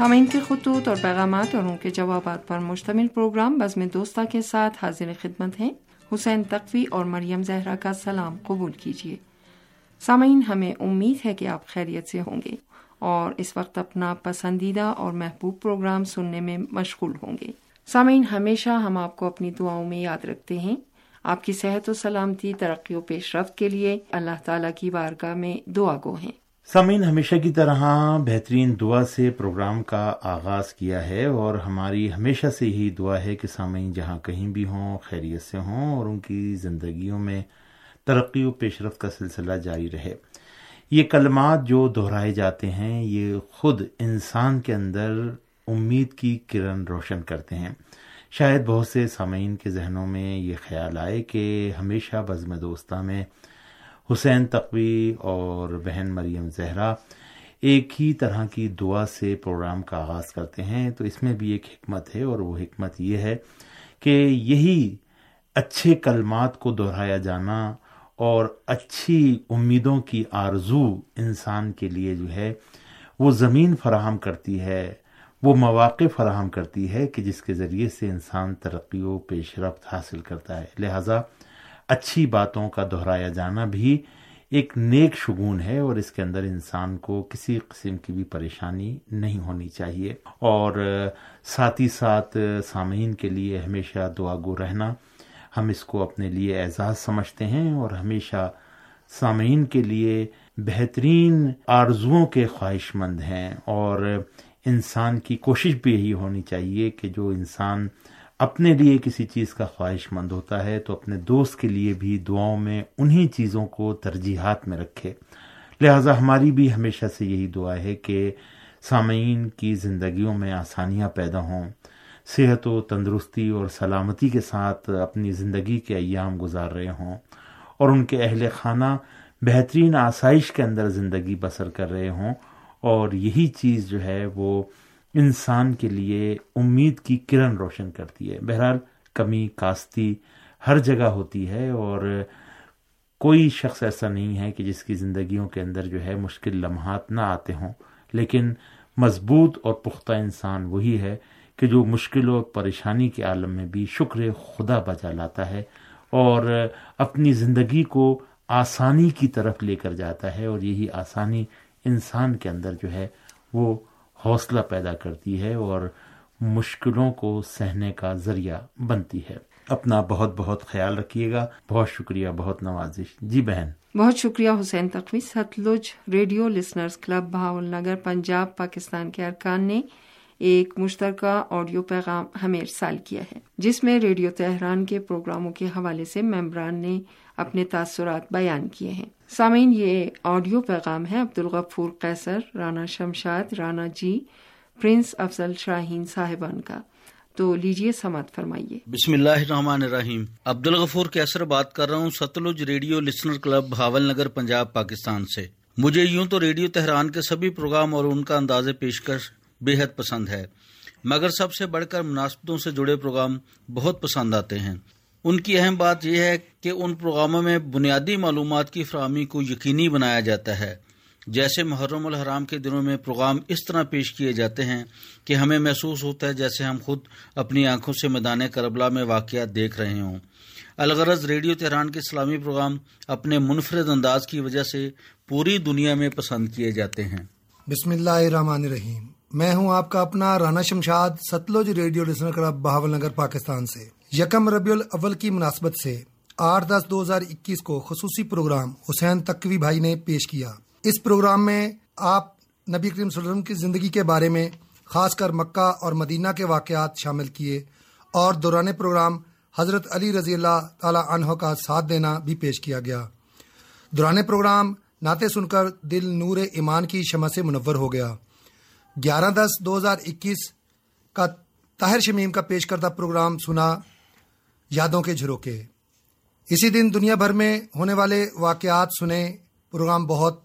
سامعین کے خطوط اور پیغامات اور ان کے جوابات پر مشتمل پروگرام بزم دوستہ کے ساتھ حاضر خدمت ہیں۔ حسین تقوی اور مریم زہرا کا سلام قبول کیجیے۔ سامعین، ہمیں امید ہے کہ آپ خیریت سے ہوں گے اور اس وقت اپنا پسندیدہ اور محبوب پروگرام سننے میں مشغول ہوں گے۔ سامعین، ہمیشہ ہم آپ کو اپنی دعاؤں میں یاد رکھتے ہیں۔ آپ کی صحت و سلامتی ترقی و پیش رفت کے لیے اللہ تعالیٰ کی بارگاہ میں دعا گو ہیں۔ سامعین، ہمیشہ کی طرح بہترین دعا سے پروگرام کا آغاز کیا ہے اور ہماری ہمیشہ سے ہی دعا ہے کہ سامعین جہاں کہیں بھی ہوں، خیریت سے ہوں اور ان کی زندگیوں میں ترقی و پیش رفت کا سلسلہ جاری رہے۔ یہ کلمات جو دہرائے جاتے ہیں، یہ خود انسان کے اندر امید کی کرن روشن کرتے ہیں۔ شاید بہت سے سامعین کے ذہنوں میں یہ خیال آئے کہ ہمیشہ بزم دوستہ میں حسین تقوی اور بہن مریم زہرا ایک ہی طرح کی دعا سے پروگرام کا آغاز کرتے ہیں۔ تو اس میں بھی ایک حکمت ہے اور وہ حکمت یہ ہے کہ یہی اچھے کلمات کو دہرایا جانا اور اچھی امیدوں کی آرزو انسان کے لیے جو ہے وہ زمین فراہم کرتی ہے، وہ مواقع فراہم کرتی ہے کہ جس کے ذریعے سے انسان ترقی و پیش رفت حاصل کرتا ہے۔ لہذا اچھی باتوں کا دہرایا جانا بھی ایک نیک شگون ہے اور اس کے اندر انسان کو کسی قسم کی بھی پریشانی نہیں ہونی چاہیے۔ اور ساتھ ہی ساتھ سامعین کے لیے ہمیشہ دعا گو رہنا، ہم اس کو اپنے لیے اعزاز سمجھتے ہیں اور ہمیشہ سامعین کے لیے بہترین آرزوؤں کے خواہش مند ہیں۔ اور انسان کی کوشش بھی یہی ہونی چاہیے کہ جو انسان اپنے لیے کسی چیز کا خواہش مند ہوتا ہے تو اپنے دوست کے لیے بھی دعاؤں میں انہی چیزوں کو ترجیحات میں رکھے۔ لہذا ہماری بھی ہمیشہ سے یہی دعا ہے کہ سامعین کی زندگیوں میں آسانیاں پیدا ہوں۔ صحت و تندرستی اور سلامتی کے ساتھ اپنی زندگی کے ایام گزار رہے ہوں اور ان کے اہل خانہ بہترین آسائش کے اندر زندگی بسر کر رہے ہوں اور یہی چیز جو ہے وہ انسان کے لیے امید کی کرن روشن کرتی ہے۔ بہرحال کمی، کاستی ہر جگہ ہوتی ہے اور کوئی شخص ایسا نہیں ہے کہ جس کی زندگیوں کے اندر جو ہے مشکل لمحات نہ آتے ہوں۔ لیکن مضبوط اور پختہ انسان وہی ہے کہ جو مشکل و پریشانی کے عالم میں بھی شکر خدا بجا لاتا ہے اور اپنی زندگی کو آسانی کی طرف لے کر جاتا ہے اور یہی آسانی انسان کے اندر جو ہے وہ حوصلہ پیدا کرتی ہے اور مشکلوں کو سہنے کا ذریعہ بنتی ہے۔ اپنا بہت بہت خیال رکھیے گا۔ بہت شکریہ بہت نوازش۔ جی بہن۔ بہت شکریہ Hussain Naqvi. Sutlej radio listeners club Bahawalnagar Punjab Pakistan کے ارکان نے ایک مشترکہ آڈیو پیغام ہمیں ارسال کیا ہے جس میں ریڈیو تہران کے پروگراموں کے حوالے سے ممبران نے اپنے تاثرات بیان کیے ہیں۔ سامعین، یہ آڈیو پیغام ہے عبد الغفور قیصر، رانا شمشاد، رانا جی پرنس افضل شاہین صاحبان کا۔ تو لیجیے سماعت فرمائیے۔ بسم اللہ الرحمن الرحیم۔ عبد الغفور کیسر بات کر رہا ہوں Sutlej radio listener club Bahawalnagar, Punjab, Pakistan سے۔ مجھے یوں تو ریڈیو تہران کے سبھی پروگرام اور ان کا انداز پیشکش بے حد پسند ہے، مگر سب سے بڑھ کر مناسبتوں سے جڑے پروگرام بہت پسند آتے ہیں۔ ان کی اہم بات یہ ہے کہ ان پروگراموں میں بنیادی معلومات کی فراہمی کو یقینی بنایا جاتا ہے۔ جیسے محرم الحرام کے دنوں میں پروگرام اس طرح پیش کیے جاتے ہیں کہ ہمیں محسوس ہوتا ہے جیسے ہم خود اپنی آنکھوں سے میدان کربلا میں واقعات دیکھ رہے ہوں۔ الغرض ریڈیو تہران کے اسلامی پروگرام اپنے منفرد انداز کی وجہ سے پوری دنیا میں پسند کیے جاتے ہیں۔ بسم اللہ الرحمن الرحیم۔ میں ہوں آپ کا اپنا Rana Shamshad, Sutlej radio listener club, Bahawalnagar, Pakistan سے۔ یکم ربیع الاول کی مناسبت سے آٹھ دس دو ہزار اکیس کو خصوصی پروگرام حسین تقوی بھائی نے پیش کیا۔ اس پروگرام میں آپ نبی کریم صلی اللہ علیہ وسلم کی زندگی کے بارے میں خاص کر مکہ اور مدینہ کے واقعات شامل کیے اور دوران پروگرام حضرت علی رضی اللہ تعالی عنہ کا ساتھ دینا بھی پیش کیا گیا۔ دوران پروگرام نعتیں سن کر دل نور ایمان کی شمع سے منور ہو گیا۔ گیارہ دس دو ہزار اکیس کا طاہر شمیم کا پیش کردہ پروگرام سنا یادوں کے جھروکے۔ اسی دن دنیا بھر میں ہونے والے واقعات سنے پروگرام بہت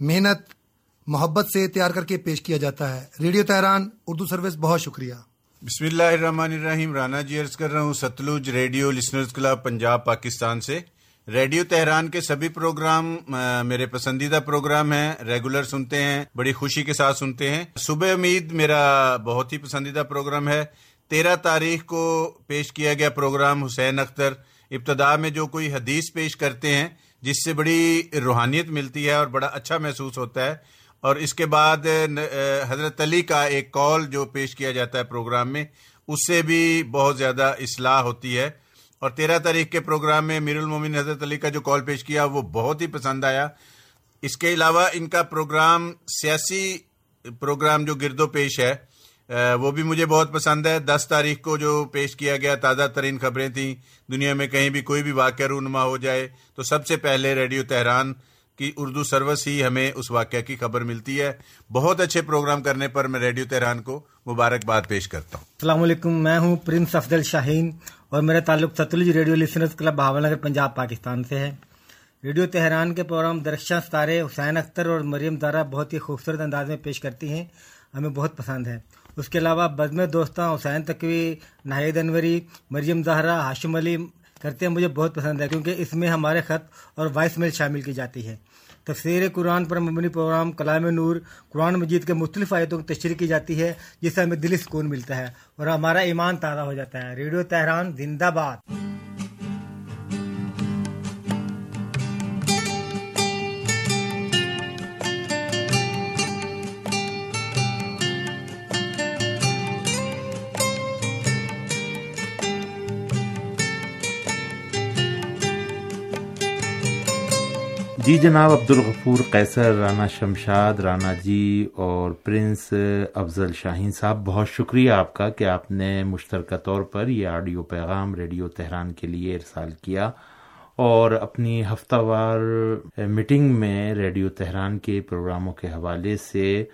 محنت، محبت سے تیار کر کے پیش کیا جاتا ہے۔ ریڈیو تہران، اردو سروس، بہت شکریہ۔ بسم اللہ الرحمن الرحیم، رانا جی عرض کر رہا ہوں، Sutlej radio listeners club Punjab, Pakistan سے۔ ریڈیو تہران کے سبھی پروگرام میرے پسندیدہ پروگرام ہیں، ریگولر سنتے ہیں، بڑی خوشی کے ساتھ سنتے ہیں۔ صبح امید، میرا بہت ہی پسندیدہ پروگرام ہے۔ تیرہ تاریخ کو پیش کیا گیا پروگرام حسین اختر۔ ابتدا میں جو کوئی حدیث پیش کرتے ہیں، جس سے بڑی روحانیت ملتی ہے اور بڑا اچھا محسوس ہوتا ہے۔ اور اس کے بعد حضرت علی کا ایک کال جو پیش کیا جاتا ہے پروگرام میں، اس سے بھی بہت زیادہ اصلاح ہوتی ہے۔ اور تیرہ تاریخ کے پروگرام میں میر المومن حضرت علی کا جو کال پیش کیا، وہ بہت ہی پسند آیا۔ اس کے علاوہ ان کا پروگرام سیاسی پروگرام جو گرد و پیش ہے وہ بھی مجھے بہت پسند ہے۔ دس تاریخ کو جو پیش کیا گیا، تازہ ترین خبریں تھیں۔ دنیا میں کہیں بھی کوئی بھی واقعہ رونما ہو جائے تو سب سے پہلے ریڈیو تہران کی اردو سروس ہی ہمیں اس واقعہ کی خبر ملتی ہے۔ بہت اچھے پروگرام کرنے پر میں ریڈیو تہران کو مبارکباد پیش کرتا ہوں۔ السلام علیکم، میں ہوں پرنس افضل شاہین اور میرا تعلق Sutlej radio listeners club Bahawalnagar, Punjab, Pakistan سے ہے۔ ریڈیو تہران کے پروگرام درخشاں ستارے، حسین اختر اور مریم دارا بہت ہی خوبصورت انداز میں پیش کرتی ہیں۔ ہمیں بہت پسند ہے۔ اس کے علاوہ بزم دوستاں حسین تقوی، ناہید انوری، مریم زہرا، ہاشم علی کرتے ہیں، مجھے بہت پسند ہے کیونکہ اس میں ہمارے خط اور وائس میل شامل کی جاتی ہے۔ تفسیر قرآن پر مبنی پروگرام کلام نور، قرآن مجید کے مختلف آیتوں کی تشریح کی جاتی ہے، جس سے ہمیں دلی سکون ملتا ہے اور ہمارا ایمان تازہ ہو جاتا ہے۔ ریڈیو تہران، زندہ باد۔ جی جناب عبد الغفور قیصر، رانا شمشاد، رانا جی اور پرنس افضل شاہین صاحب، بہت شکریہ آپ کا کہ آپ نے مشترکہ طور پر یہ آڈیو پیغام ریڈیو تہران کے لیے ارسال کیا اور اپنی ہفتہ وار میٹنگ میں ریڈیو تہران کے پروگراموں کے حوالے سے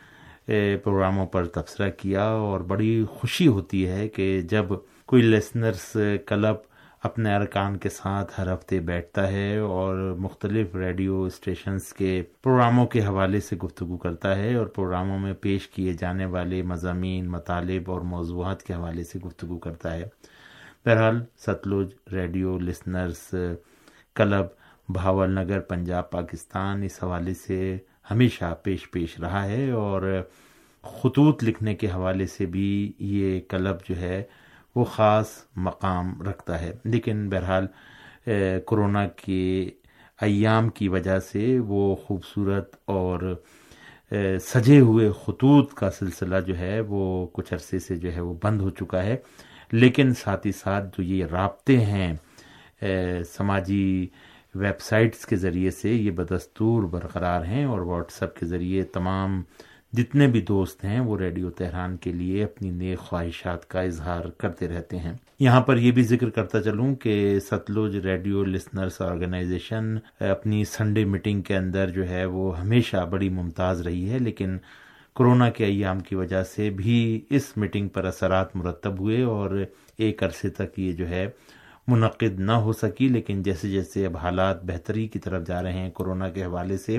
پروگراموں پر تبصرہ کیا اور بڑی خوشی ہوتی ہے کہ جب کوئی لیسنرس کلب اپنے ارکان کے ساتھ ہر ہفتے بیٹھتا ہے اور مختلف ریڈیو اسٹیشنز کے پروگراموں کے حوالے سے گفتگو کرتا ہے اور پروگراموں میں پیش کیے جانے والے مضامین، مطالب اور موضوعات کے حوالے سے گفتگو کرتا ہے۔ بہرحال، Sutlej radio listeners club Bahawalnagar, Punjab, Pakistan اس حوالے سے ہمیشہ پیش پیش رہا ہے اور خطوط لکھنے کے حوالے سے بھی یہ کلب جو ہے وہ خاص مقام رکھتا ہے۔ لیکن بہرحال کرونا کے ایام کی وجہ سے وہ خوبصورت اور سجے ہوئے خطوط کا سلسلہ جو ہے، وہ کچھ عرصے سے جو ہے وہ بند ہو چکا ہے۔ لیکن ساتھ ہی ساتھ جو یہ رابطے ہیں سماجی ویب سائٹس کے ذریعے سے یہ بدستور برقرار ہیں اور واٹس ایپ کے ذریعے تمام جتنے بھی دوست ہیں وہ ریڈیو تہران کے لیے اپنی نیک خواہشات کا اظہار کرتے رہتے ہیں۔ یہاں پر یہ بھی ذکر کرتا چلوں کہ ستلوج ریڈیو لسنرس آرگنائزیشن اپنی سنڈے میٹنگ کے اندر جو ہے وہ ہمیشہ بڑی ممتاز رہی ہے، لیکن کورونا کے ایام کی وجہ سے بھی اس میٹنگ پر اثرات مرتب ہوئے اور ایک عرصے تک یہ جو ہے منعقد نہ ہو سکی، لیکن جیسے جیسے اب حالات بہتری کی طرف جا رہے ہیں کورونا کے حوالے سے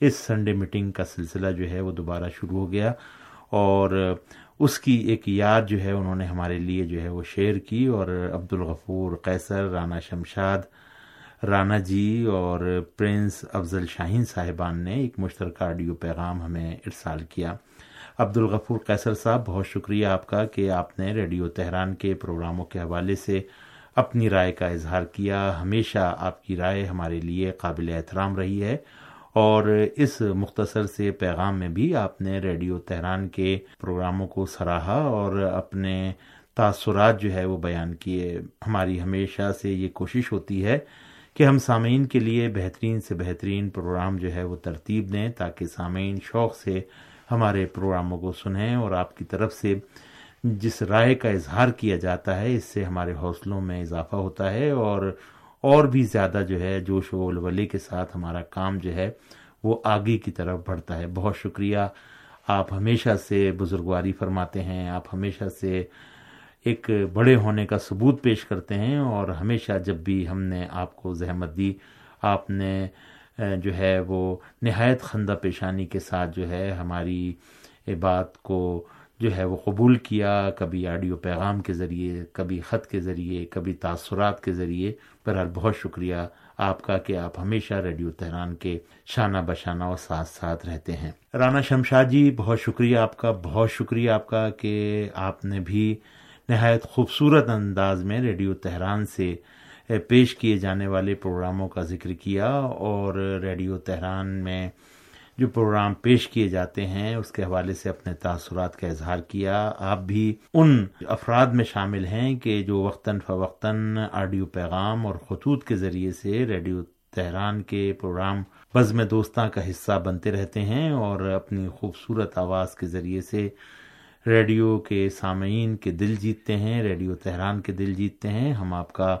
اس سنڈے میٹنگ کا سلسلہ جو ہے وہ دوبارہ شروع ہو گیا اور اس کی ایک یاد جو ہے انہوں نے ہمارے لیے جو ہے وہ شیئر کی اور عبد الغفور قیصر، رانا شمشاد، رانا جی اور پرنس افضل شاہین صاحبان نے ایک مشترکہ آڈیو پیغام ہمیں ارسال کیا۔ عبد الغفور قیصر صاحب، بہت شکریہ آپ کا کہ آپ نے ریڈیو تہران کے پروگراموں کے حوالے سے اپنی رائے کا اظہار کیا۔ ہمیشہ آپ کی رائے ہمارے لیے قابل احترام رہی ہے۔ اور اس مختصر سے پیغام میں بھی آپ نے ریڈیو تہران کے پروگراموں کو سراہا اور اپنے تاثرات جو ہے وہ بیان کیے۔ ہماری ہمیشہ سے یہ کوشش ہوتی ہے کہ ہم سامعین کے لیے بہترین سے بہترین پروگرام جو ہے وہ ترتیب دیں تاکہ سامعین شوق سے ہمارے پروگراموں کو سنیں اور آپ کی طرف سے جس رائے کا اظہار کیا جاتا ہے، اس سے ہمارے حوصلوں میں اضافہ ہوتا ہے اور اور بھی زیادہ جو ہے جوش و ولولے کے ساتھ ہمارا کام جو ہے وہ آگے کی طرف بڑھتا ہے۔ بہت شکریہ۔ آپ ہمیشہ سے بزرگواری فرماتے ہیں۔ آپ ہمیشہ سے ایک بڑے ہونے کا ثبوت پیش کرتے ہیں اور ہمیشہ جب بھی ہم نے آپ کو زحمت دی، آپ نے جو ہے وہ نہایت خندہ پیشانی کے ساتھ جو ہے ہماری بات کو جو ہے وہ قبول کیا، کبھی آڈیو پیغام کے ذریعے، کبھی خط کے ذریعے، کبھی تاثرات کے ذریعے۔ بہرحال بہت شکریہ آپ کا کہ آپ ہمیشہ ریڈیو تہران کے شانہ بشانہ اور ساتھ ساتھ رہتے ہیں۔ رانا شمشاد جی بہت شکریہ آپ کا، بہت شکریہ آپ کا کہ آپ نے بھی نہایت خوبصورت انداز میں ریڈیو تہران سے پیش کیے جانے والے پروگراموں کا ذکر کیا اور ریڈیو تہران میں جو پروگرام پیش کیے جاتے ہیں، اس کے حوالے سے اپنے تاثرات کا اظہار کیا۔ آپ بھی ان افراد میں شامل ہیں کہ جو وقتاً فوقتاً آڈیو پیغام اور خطوط کے ذریعے سے ریڈیو تہران کے پروگرام بزم دوستاں کا حصہ بنتے رہتے ہیں اور اپنی خوبصورت آواز کے ذریعے سے ریڈیو کے سامعین کے دل جیتتے ہیں، ریڈیو تہران کے دل جیتتے ہیں۔ ہم آپ کا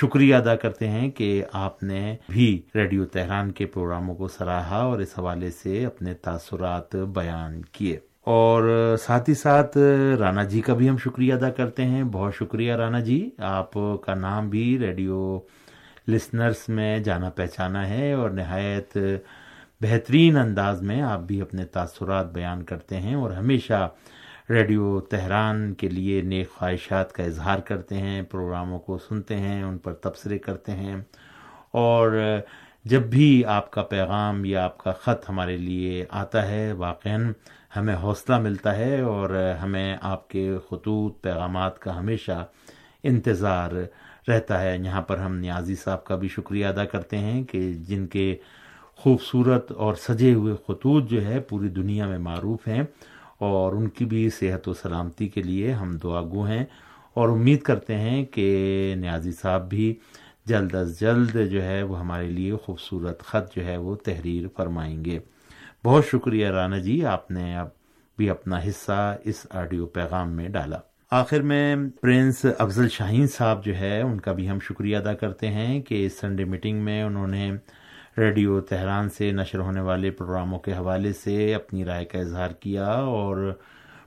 شکریہ ادا کرتے ہیں کہ آپ نے بھی ریڈیو تہران کے پروگراموں کو سراہا اور اس حوالے سے اپنے تاثرات بیان کیے۔ اور ساتھ ہی ساتھ رانا جی کا بھی ہم شکریہ ادا کرتے ہیں۔ بہت شکریہ رانا جی آپ کا نام بھی ریڈیو لسنرس میں جانا پہچانا ہے اور نہایت بہترین انداز میں آپ بھی اپنے تاثرات بیان کرتے ہیں اور ہمیشہ ریڈیو تہران کے لیے نیک خواہشات کا اظہار کرتے ہیں، پروگراموں کو سنتے ہیں، ان پر تبصرے کرتے ہیں۔ اور جب بھی آپ کا پیغام یا آپ کا خط ہمارے لیے آتا ہے واقع ہمیں حوصلہ ملتا ہے اور ہمیں آپ کے خطوط، پیغامات کا ہمیشہ انتظار رہتا ہے۔ یہاں پر ہم نیازی صاحب کا بھی شکریہ ادا کرتے ہیں کہ جن کے خوبصورت اور سجے ہوئے خطوط جو ہے، پوری دنیا میں معروف ہیں۔ اور ان کی بھی صحت و سلامتی کے لیے ہم دعا گو ہیں اور امید کرتے ہیں کہ نیازی صاحب بھی جلد از جلد جو ہے وہ ہمارے لیے خوبصورت خط جو ہے وہ تحریر فرمائیں گے۔ بہت شکریہ رانا جی آپ نے اب بھی اپنا حصہ اس آڈیو پیغام میں ڈالا۔ آخر میں پرنس افضل شاہین صاحب جو ہے ان کا بھی ہم شکریہ ادا کرتے ہیں کہ اس سنڈے میٹنگ میں انہوں نے ریڈیو تہران سے نشر ہونے والے پروگراموں کے حوالے سے اپنی رائے کا اظہار کیا اور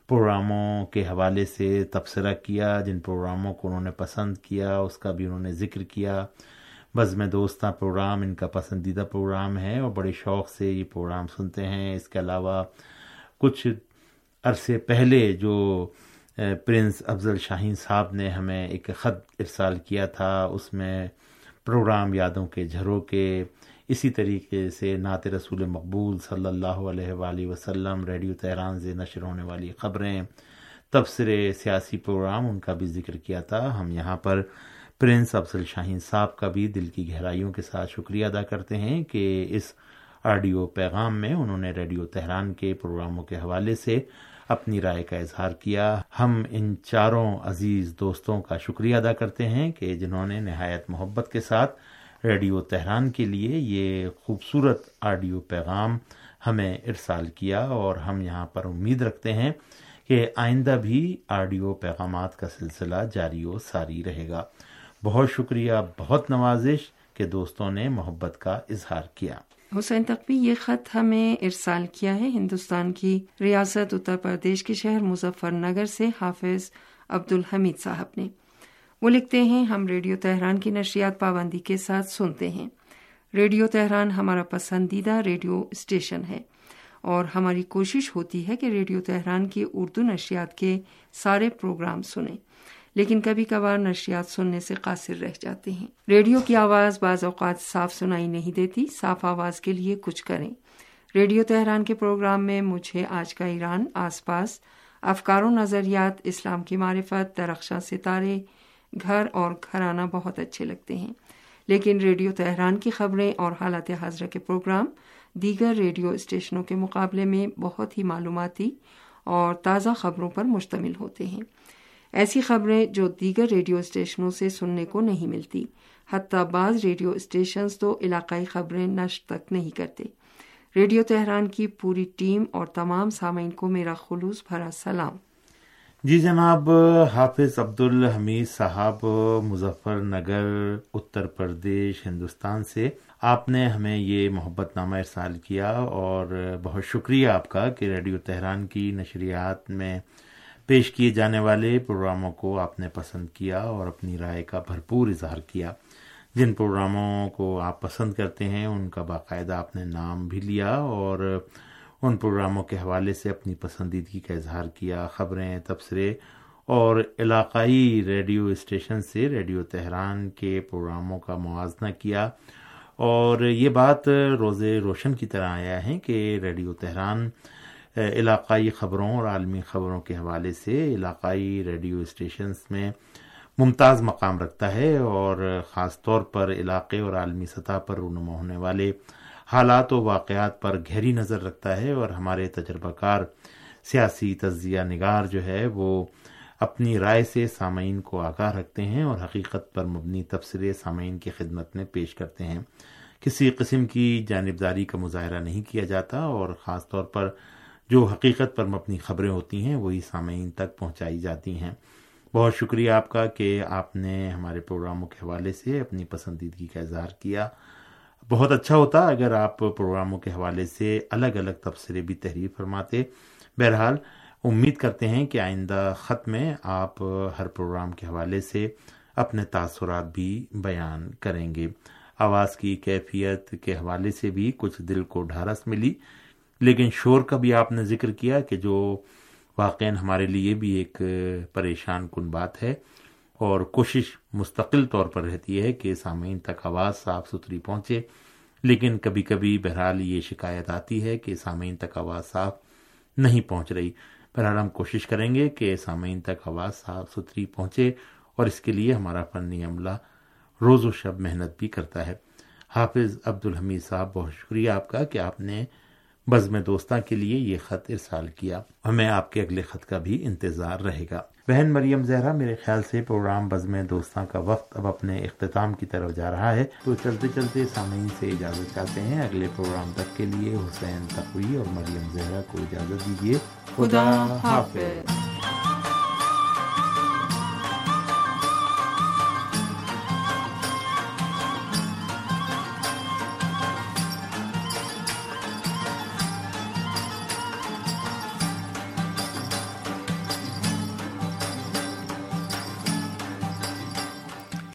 پروگراموں کے حوالے سے تبصرہ کیا، جن پروگراموں کو انہوں نے پسند کیا، اس کا بھی انہوں نے ذکر کیا۔ بز میں دوستاں پروگرام، ان کا پسندیدہ پروگرام ہے اور بڑے شوق سے یہ پروگرام سنتے ہیں۔ اس کے علاوہ کچھ عرصے پہلے جو پرنس افضل شاہین صاحب نے ہمیں ایک خط ارسال کیا تھا، اس میں پروگرام یادوں کے جھروں کے اسی طریقے سے نعت رسول مقبول صلی اللہ علیہ وآلہ وسلم، ریڈیو تہران سے نشر ہونے والی خبریں، تبصرے، سیاسی پروگرام، ان کا بھی ذکر کیا تھا۔ ہم یہاں پر پرنس افضل شاہین صاحب کا بھی دل کی گہرائیوں کے ساتھ شکریہ ادا کرتے ہیں کہ اس آڈیو پیغام میں انہوں نے ریڈیو تہران کے پروگراموں کے حوالے سے اپنی رائے کا اظہار کیا۔ ہم ان چاروں عزیز دوستوں کا شکریہ ادا کرتے ہیں کہ جنہوں نے نہایت محبت کے ساتھ ریڈیو تہران کے لیے یہ خوبصورت آڈیو پیغام ہمیں ارسال کیا اور ہم یہاں پر امید رکھتے ہیں کہ آئندہ بھی آڈیو پیغامات کا سلسلہ جاری و ساری رہے گا۔ بہت شکریہ، بہت نوازش کہ دوستوں نے محبت کا اظہار کیا۔ حسین تقوی، یہ خط ہمیں ارسال کیا ہے ہندوستان کی ریاست اتر پردیش کے شہر مظفر نگر سے حافظ عبد الحمید صاحب نے۔ وہ لکھتے ہیں، ہم ریڈیو تہران کی نشریات پابندی کے ساتھ سنتے ہیں۔ ریڈیو تہران ہمارا پسندیدہ ریڈیو اسٹیشن ہے اور ہماری کوشش ہوتی ہے کہ ریڈیو تہران کی اردو نشریات کے سارے پروگرام سنیں۔ لیکن کبھی کبھار نشریات سننے سے قاصر رہ جاتے ہیں۔ ریڈیو کی آواز بعض اوقات صاف سنائی نہیں دیتی، صاف آواز کے لیے کچھ کریں۔ ریڈیو تہران کے پروگرام میں مجھے آج کا ایران، آس پاس افکار و نظریات، اسلام کی معرفت، درخشاں ستارے گھر اور گھرانہ بہت اچھے لگتے ہیں۔ لیکن ریڈیو تہران کی خبریں اور حالات حاضرہ کے پروگرام دیگر ریڈیو اسٹیشنوں کے مقابلے میں بہت ہی معلوماتی اور تازہ خبروں پر مشتمل ہوتے ہیں۔ ایسی خبریں جو دیگر ریڈیو اسٹیشنوں سے سننے کو نہیں ملتی۔ حتیٰ بعض ریڈیو اسٹیشنز تو علاقائی خبریں نشر تک نہیں کرتے۔ ریڈیو تہران کی پوری ٹیم اور تمام سامعین کو میرا خلوص بھرا سلام۔ جی جناب، حافظ عبد الحمید صاحب، مظفر نگر، اتر پردیش، ہندوستان سے آپ نے ہمیں یہ محبت نامہ ارسال کیا اور بہت شکریہ آپ کا کہ ریڈیو تہران کی نشریات میں پیش کیے جانے والے پروگراموں کو آپ نے پسند کیا اور اپنی رائے کا بھرپور اظہار کیا۔ جن پروگراموں کو آپ پسند کرتے ہیں، ان کا باقاعدہ آپ نے نام بھی لیا اور ان پروگراموں کے حوالے سے اپنی پسندیدگی کا اظہار کیا، خبریں، تبصرے اور علاقائی ریڈیو اسٹیشن سے ریڈیو تہران کے پروگراموں کا موازنہ کیا۔ اور یہ بات روز روشن کی طرح آیا ہے کہ ریڈیو تہران علاقائی خبروں اور عالمی خبروں کے حوالے سے علاقائی ریڈیو اسٹیشنز میں ممتاز مقام رکھتا ہے اور خاص طور پر علاقے اور عالمی سطح پر رونما ہونے والے حالات و واقعات پر گہری نظر رکھتا ہے اور ہمارے تجربہ کار، سیاسی تجزیہ نگار جو ہے، وہ اپنی رائے سے سامعین کو آگاہ رکھتے ہیں اور حقیقت پر مبنی تبصرے سامعین کی خدمت میں پیش کرتے ہیں۔ کسی قسم کی جانبداری کا مظاہرہ نہیں کیا جاتا اور خاص طور پر جو حقیقت پر مبنی خبریں ہوتی ہیں، وہی سامعین تک پہنچائی جاتی ہیں۔ بہت شکریہ آپ کا کہ آپ نے ہمارے پروگراموں کے حوالے سے اپنی پسندیدگی کا اظہار کیا۔ بہت اچھا ہوتا اگر آپ پروگراموں کے حوالے سے الگ الگ تبصرے بھی تحریر فرماتے۔ بہرحال، امید کرتے ہیں کہ آئندہ خط میں آپ ہر پروگرام کے حوالے سے اپنے تاثرات بھی بیان کریں گے۔ آواز کی کیفیت کے حوالے سے بھی کچھ دل کو ڈھارس ملی، لیکن شور کا بھی آپ نے ذکر کیا کہ جو واقع ہمارے لیے بھی ایک پریشان کن بات ہے۔ اور کوشش مستقل طور پر رہتی ہے کہ سامعین تک آواز صاف ستھری پہنچے، لیکن کبھی کبھی بہرحال یہ شکایت آتی ہے کہ سامعین تک آواز صاف نہیں پہنچ رہی۔ بہرحال ہم کوشش کریں گے کہ سامعین تک آواز صاف ستھری پہنچے اور اس کے لیے ہمارا فنی عملہ روز و شب محنت بھی کرتا ہے۔ حافظ عبد الحمید صاحب، بہت شکریہ آپ کا کہ آپ نے بزم دوستاں کے لیے یہ خط ارسال کیا۔ ہمیں آپ کے اگلے خط کا بھی انتظار رہے گا۔ بہن مریم زہرا میرے خیال سے پروگرام بزم دوستاں کا وقت اب اپنے اختتام کی طرف جا رہا ہے۔ تو چلتے چلتے سامعین سے اجازت چاہتے ہیں اگلے پروگرام تک کے لیے حسین تقوی اور مریم زہرا کو اجازت دیجیے۔ خدا حافظ۔